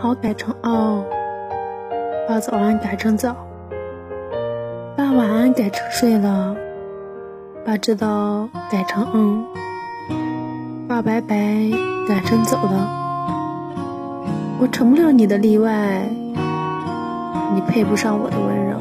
好改成哦，把早安改成早，把晚安改成睡了，把知道改成嗯，把拜拜改成走了。我成不了你的例外，你配不上我的温柔。